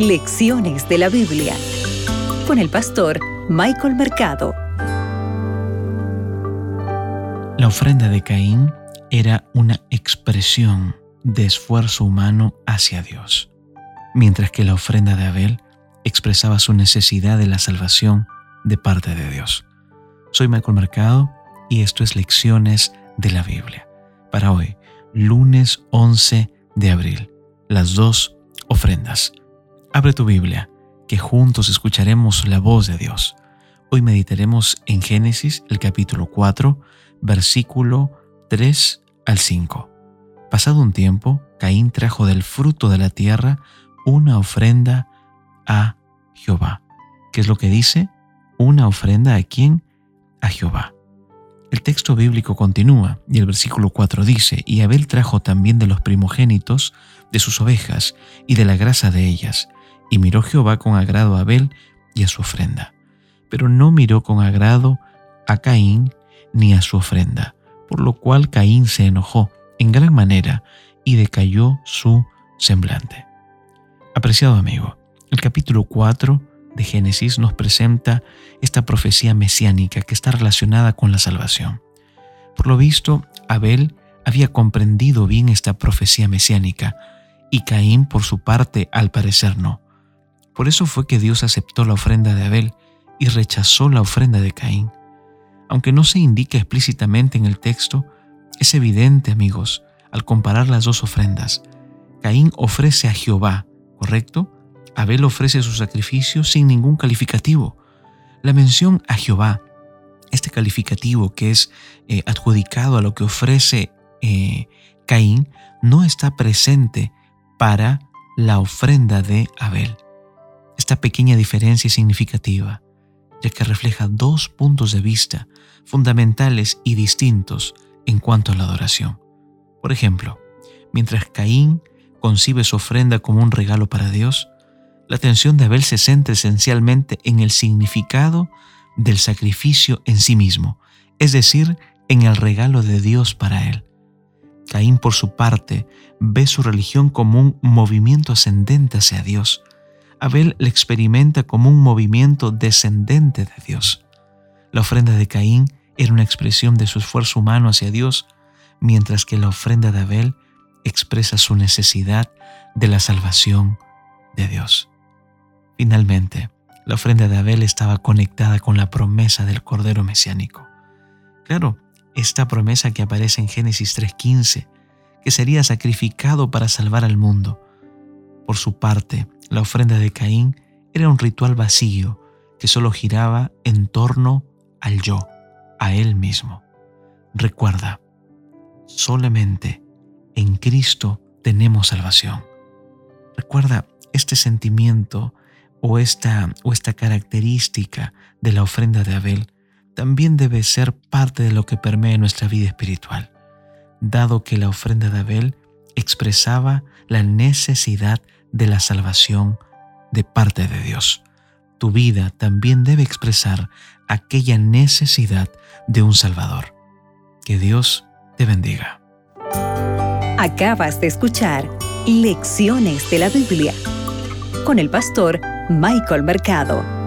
Lecciones de la Biblia con el pastor Michael Mercado. La ofrenda de Caín era una expresión de esfuerzo humano hacia Dios, mientras que la ofrenda de Abel expresaba su necesidad de la salvación de parte de Dios. Soy Michael Mercado y esto es Lecciones de la Biblia. Para hoy, lunes 11 de abril, las dos ofrendas. Abre tu Biblia, que juntos escucharemos la voz de Dios. Hoy meditaremos en Génesis, el capítulo 4, versículo 3 al 5. Pasado un tiempo, Caín trajo del fruto de la tierra una ofrenda a Jehová. ¿Qué es lo que dice? Una ofrenda a quién? A Jehová. El texto bíblico continúa y el versículo 4 dice, y Abel trajo también de los primogénitos de sus ovejas y de la grasa de ellas, y miró Jehová con agrado a Abel y a su ofrenda, pero no miró con agrado a Caín ni a su ofrenda, por lo cual Caín se enojó en gran manera y decayó su semblante. Apreciado amigo, el capítulo 4 de Génesis nos presenta esta profecía mesiánica que está relacionada con la salvación. Por lo visto, Abel había comprendido bien esta profecía mesiánica y Caín, por su parte, al parecer no. Por eso fue que Dios aceptó la ofrenda de Abel y rechazó la ofrenda de Caín. Aunque no se indica explícitamente en el texto, es evidente, amigos, al comparar las dos ofrendas. Caín ofrece a Jehová, ¿correcto? Abel ofrece su sacrificio sin ningún calificativo. La mención a Jehová, este calificativo que es eh, adjudicado a lo que ofrece eh, Caín, no está presente para la ofrenda de Abel. Esta pequeña diferencia es significativa, ya que refleja dos puntos de vista fundamentales y distintos en cuanto a la adoración. Por ejemplo, mientras Caín concibe su ofrenda como un regalo para Dios, la atención de Abel se centra esencialmente en el significado del sacrificio en sí mismo, es decir, en el regalo de Dios para él. Caín, por su parte, ve su religión como un movimiento ascendente hacia Dios. Abel la experimenta como un movimiento descendente de Dios. La ofrenda de Caín era una expresión de su esfuerzo humano hacia Dios, mientras que la ofrenda de Abel expresa su necesidad de la salvación de Dios. Finalmente, la ofrenda de Abel estaba conectada con la promesa del Cordero Mesiánico. Claro, esta promesa que aparece en Génesis 3.15, que sería sacrificado para salvar al mundo. Por su parte, la ofrenda de Caín era un ritual vacío que solo giraba en torno al yo, a él mismo. Recuerda, solamente en Cristo tenemos salvación. Recuerda este sentimiento o esta, o esta característica de la ofrenda de Abel también debe ser parte de lo que permea nuestra vida espiritual, dado que la ofrenda de Abel expresaba la necesidad de la salvación de parte de Dios. Tu vida también debe expresar aquella necesidad de un Salvador. Que Dios te bendiga. Acabas de escuchar Lecciones de la Biblia con el pastor Michael Mercado.